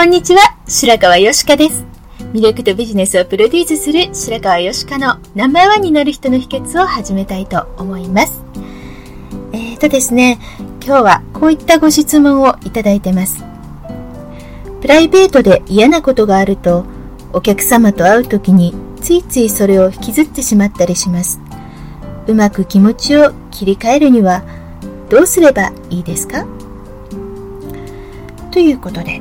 こんにちは、白川よしかです。魅力とビジネスをプロデュースする白川よしかのナンバーワンになる人の秘訣を始めたいと思います。えーとですね、今日はこういったご質問をいただいてます。プライベートで嫌なことがあると、お客様と会う時についついそれを引きずってしまったりします。うまく気持ちを切り替えるにはどうすればいいですか？ということで、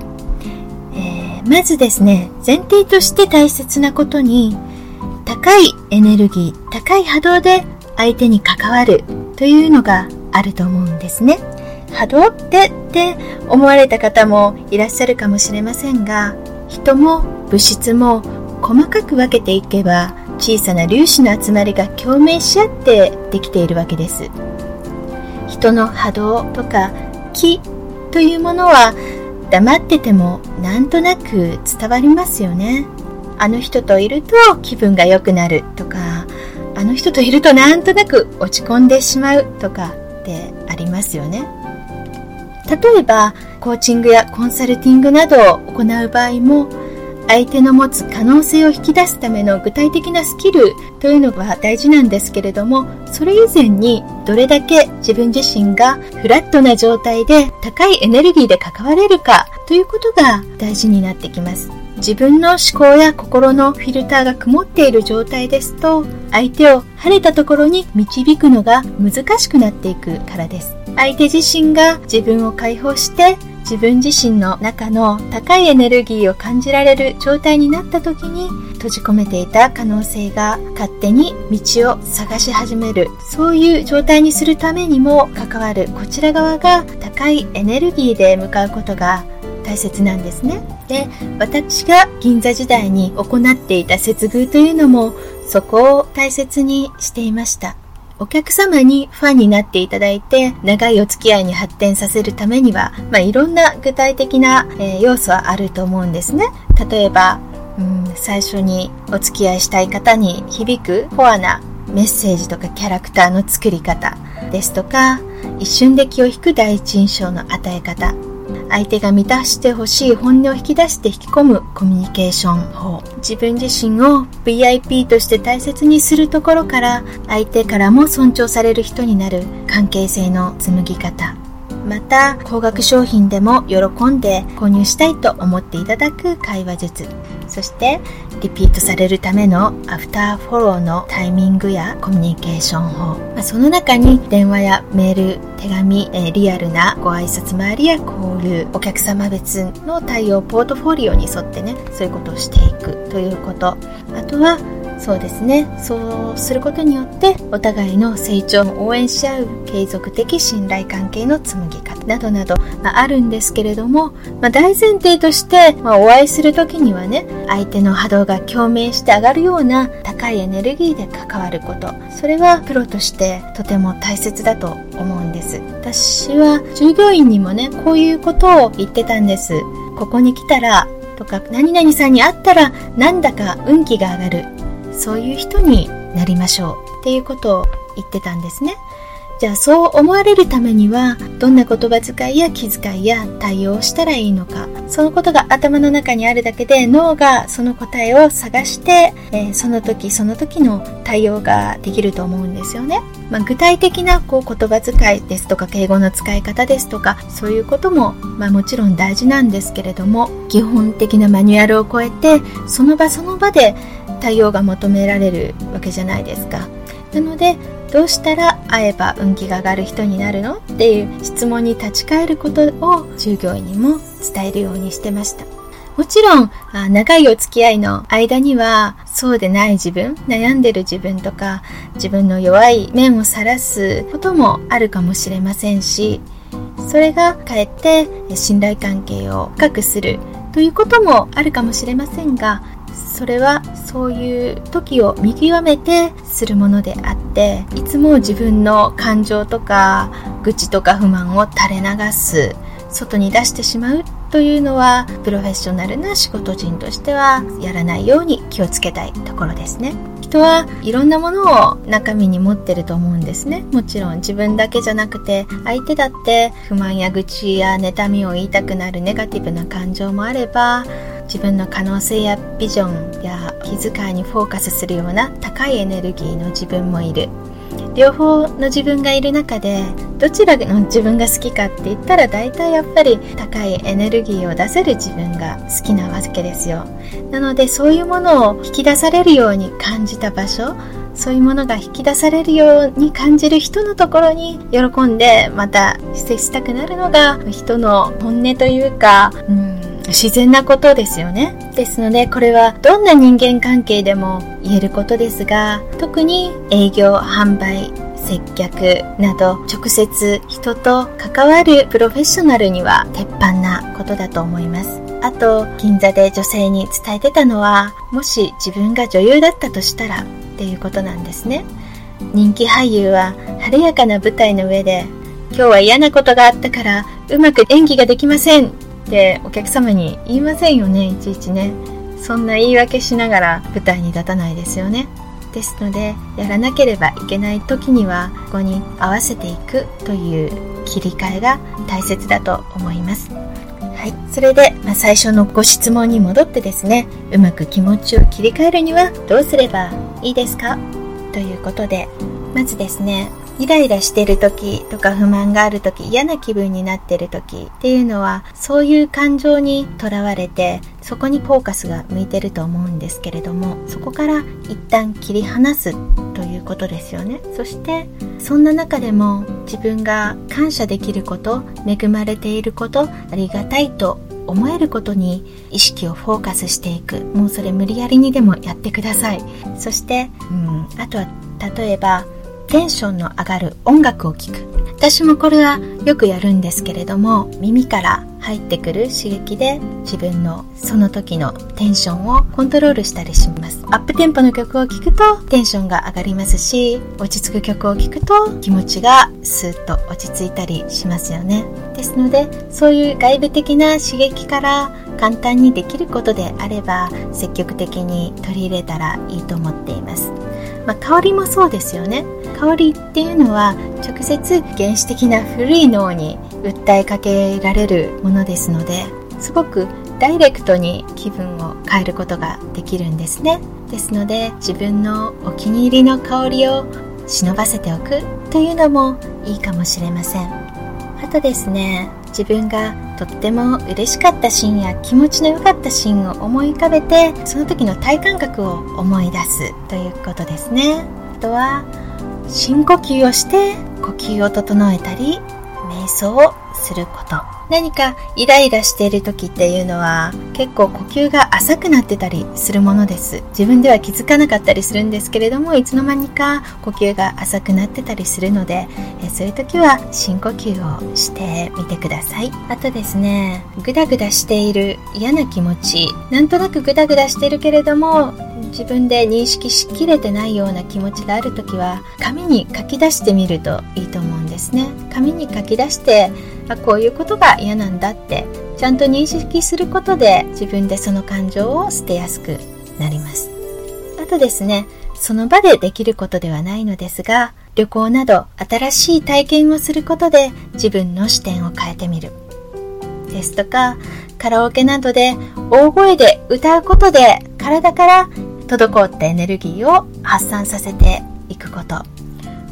まずですね、前提として大切なことに、高いエネルギー、高い波動で相手に関わるというのがあると思うんですね。波動ってって思われた方もいらっしゃるかもしれませんが、人も物質も細かく分けていけば小さな粒子の集まりが共鳴し合ってできているわけです。人の波動とか気というものは黙っててもなんとなく伝わりますよね。あの人といると気分が良くなるとかあの人といるとなんとなく落ち込んでしまうとかってありますよね。例えばコーチングやコンサルティングなどを行う場合も相手の持つ可能性を引き出すための具体的なスキルというのが大事なんですけれどもそれ以前にどれだけ自分自身がフラットな状態で高いエネルギーで関われるかということが大事になってきます。自分の思考や心のフィルターが曇っている状態ですと相手を晴れたところに導くのが難しくなっていくからです。相手自身が自分を解放して自分自身の中の高いエネルギーを感じられる状態になった時に閉じ込めていた可能性が勝手に道を探し始める。そういう状態にするためにも関わるこちら側が高いエネルギーで向かうことが大切なんですね。で私が銀座時代に行っていた接遇というのもそこを大切にしていました。お客様にファンになっていただいて長いお付き合いに発展させるためには、まあ、いろんな具体的な、えー、要素はあると思うんですね。例えば、うん、最初にお付き合いしたい方に響くコアなメッセージとかキャラクターの作り方ですとか一瞬で気を引く第一印象の与え方相手が満たしてほしい本音を引き出して引き込むコミュニケーション法。自分自身を VIP として大切にするところから相手からも尊重される人になる関係性の紡ぎ方。また高額商品でも喜んで購入したいと思っていただく会話術。そしてリピートされるためのアフターフォローのタイミングやコミュニケーション法、まあ、その中に電話やメール手紙、え、リアルなご挨拶回りや交流お客様別の対応ポートフォリオに沿ってねそういうことをしていくということ。あとはそうですね。そうすることによってお互いの成長を応援し合う継続的信頼関係の紡ぎ方などなど、まあ、あるんですけれども、まあ、大前提として、まあ、お会いする時にはね相手の波動が共鳴して上がるような高いエネルギーで関わること。それはプロとしてとても大切だと思うんです。私は従業員にもねこういうことを言ってたんです。ここに来たらとか何々さんに会ったらなんだか運気が上がる。そういう人になりましょうっていうことを言ってたんですね。じゃあそう思われるためにはどんな言葉遣いや気遣いや対応をしたらいいのかそのことが頭の中にあるだけで脳がその答えを探して、えー、その時その時の対応ができると思うんですよね。まあ、具体的なこう言葉遣いですとか敬語の使い方ですとかそういうことも、まあ、もちろん大事なんですけれども基本的なマニュアルを超えてその場その場で対応が求められるわけじゃないですか。なのでどうしたら会えば運気が上がる人になるの？っていう質問に立ち返ることを従業員にも伝えるようにしてました。もちろん、長いお付き合いの間には、そうでない自分、悩んでる自分とか、自分の弱い面を晒すこともあるかもしれませんし、それがかえって信頼関係を深くするということもあるかもしれませんが、それはそういう時を見極めてするものであっていつも自分の感情とか愚痴とか不満を垂れ流す外に出してしまうというのはプロフェッショナルな仕事人としてはやらないように気をつけたいところですね。人はいろんなものを中身に持ってると思うんですね。もちろん自分だけじゃなくて相手だって不満や愚痴や妬みを言いたくなるネガティブな感情もあれば自分の可能性やビジョンや気遣いにフォーカスするような高いエネルギーの自分もいる。両方の自分がいる中でどちらの自分が好きかって言ったら大体やっぱり高いエネルギーを出せる自分が好きなわけですよ。なのでそういうものを引き出されるように感じた場所そういうものが引き出されるように感じる人のところに喜んでまた接したくなるのが人の本音というか、うん、自然なことですよね。ですので、これはどんな人間関係でも言えることですが、特に営業、販売、接客など直接人と関わるプロフェッショナルには鉄板なことだと思います。あと、銀座で女性に伝えてたのは、もし自分が女優だったとしたらっていうことなんですね。人気俳優は晴れやかな舞台の上で、今日は嫌なことがあったからうまく演技ができませんってお客様に言いませんよねいちいちね。そんな言い訳しながら舞台に立たないですよね。ですのでやらなければいけない時にはここに合わせていくという切り替えが大切だと思います。はい、それで、まあ、最初のご質問に戻ってですねうまく気持ちを切り替えるにはどうすればいいですか？ということでまずですねイライラしてる時とか不満がある時嫌な気分になってる時っていうのはそういう感情にとらわれてそこにフォーカスが向いてると思うんですけれどもそこから一旦切り離すということですよね。そしてそんな中でも自分が感謝できること恵まれていることありがたいと思えることに意識をフォーカスしていく。もうそれ無理やりにでもやってください。そして、うん、あとは例えばテンションの上がる音楽を聴く。私もこれはよくやるんですけれども耳から入ってくる刺激で自分のその時のテンションをコントロールしたりします。アップテンポの曲を聴くとテンションが上がりますし落ち着く曲を聴くと気持ちがスーッと落ち着いたりしますよね。ですのでそういう外部的な刺激から簡単にできることであれば積極的に取り入れたらいいと思っています。まあ、香りもそうですよね。香りっていうのは直接原始的な古い脳に訴えかけられるものですのですごくダイレクトに気分を変えることができるんですね。ですので自分のお気に入りの香りを忍ばせておくというのもいいかもしれません。あとですね自分がとっても嬉しかったシーンや気持ちの良かったシーンを思い浮かべてその時の体感覚を思い出すということですね。あとは深呼吸をして呼吸を整えたり瞑想をすること。何かイライラしている時っていうのは結構呼吸が浅くなってたりするものです。自分では気づかなかったりするんですけれどもいつの間にか呼吸が浅くなってたりするのでえそういう時は深呼吸をしてみてください。あとですねグダグダしている嫌な気持ちなんとなくグダグダしてるけれども自分で認識しきれてないような気持ちがある時は紙に書き出してみるといいと思うんですね。紙に書き出してあこういうことが嫌なんだってちゃんと認識することで自分でその感情を捨てやすくなりますあとですねその場でできることではないのですが旅行など新しい体験をすることで自分の視点を変えてみるですとかカラオケなどで大声で歌うことで体から滞ったエネルギーを発散させていくこと。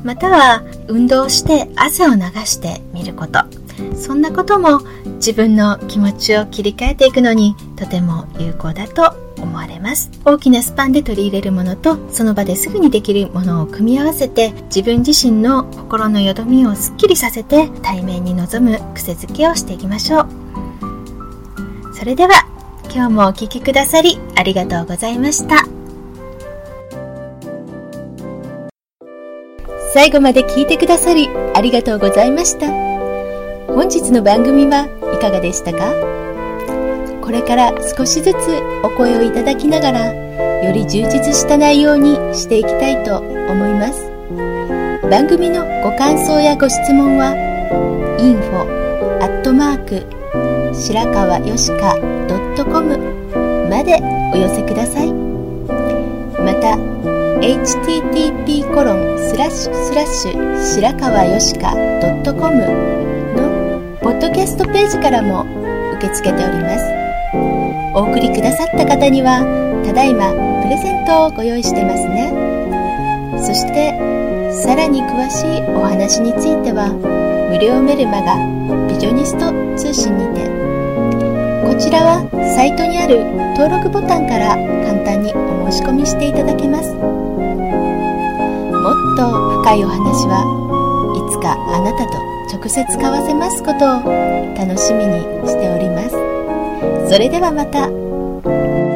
または運動して汗を流してみること。そんなことも自分の気持ちを切り替えていくのにとても有効だと思われます。大きなスパンで取り入れるものとその場ですぐにできるものを組み合わせて自分自身の心のよどみをすっきりさせて対面に臨む癖づけをしていきましょう。それでは今日もお聴きくださりありがとうございました。最後まで聞いてくださりありがとうございました。本日の番組はいかがでしたか？これから少しずつお声をいただきながらより充実した内容にしていきたいと思います。番組のご感想やご質問は info アットマーク白川よしか .com までお寄せください。また http コロンスラッシュスラッシュ白川よしか .com キャストページからも受け付けております。お送りくださった方にはただいまプレゼントをご用意してますね。そしてさらに詳しいお話については無料メルマガビジョニスト通信にて。こちらはサイトにある登録ボタンから簡単にお申し込みしていただけます。もっと深いお話はいつかあなたと直接交わせますことを楽しみにしております。それではまた。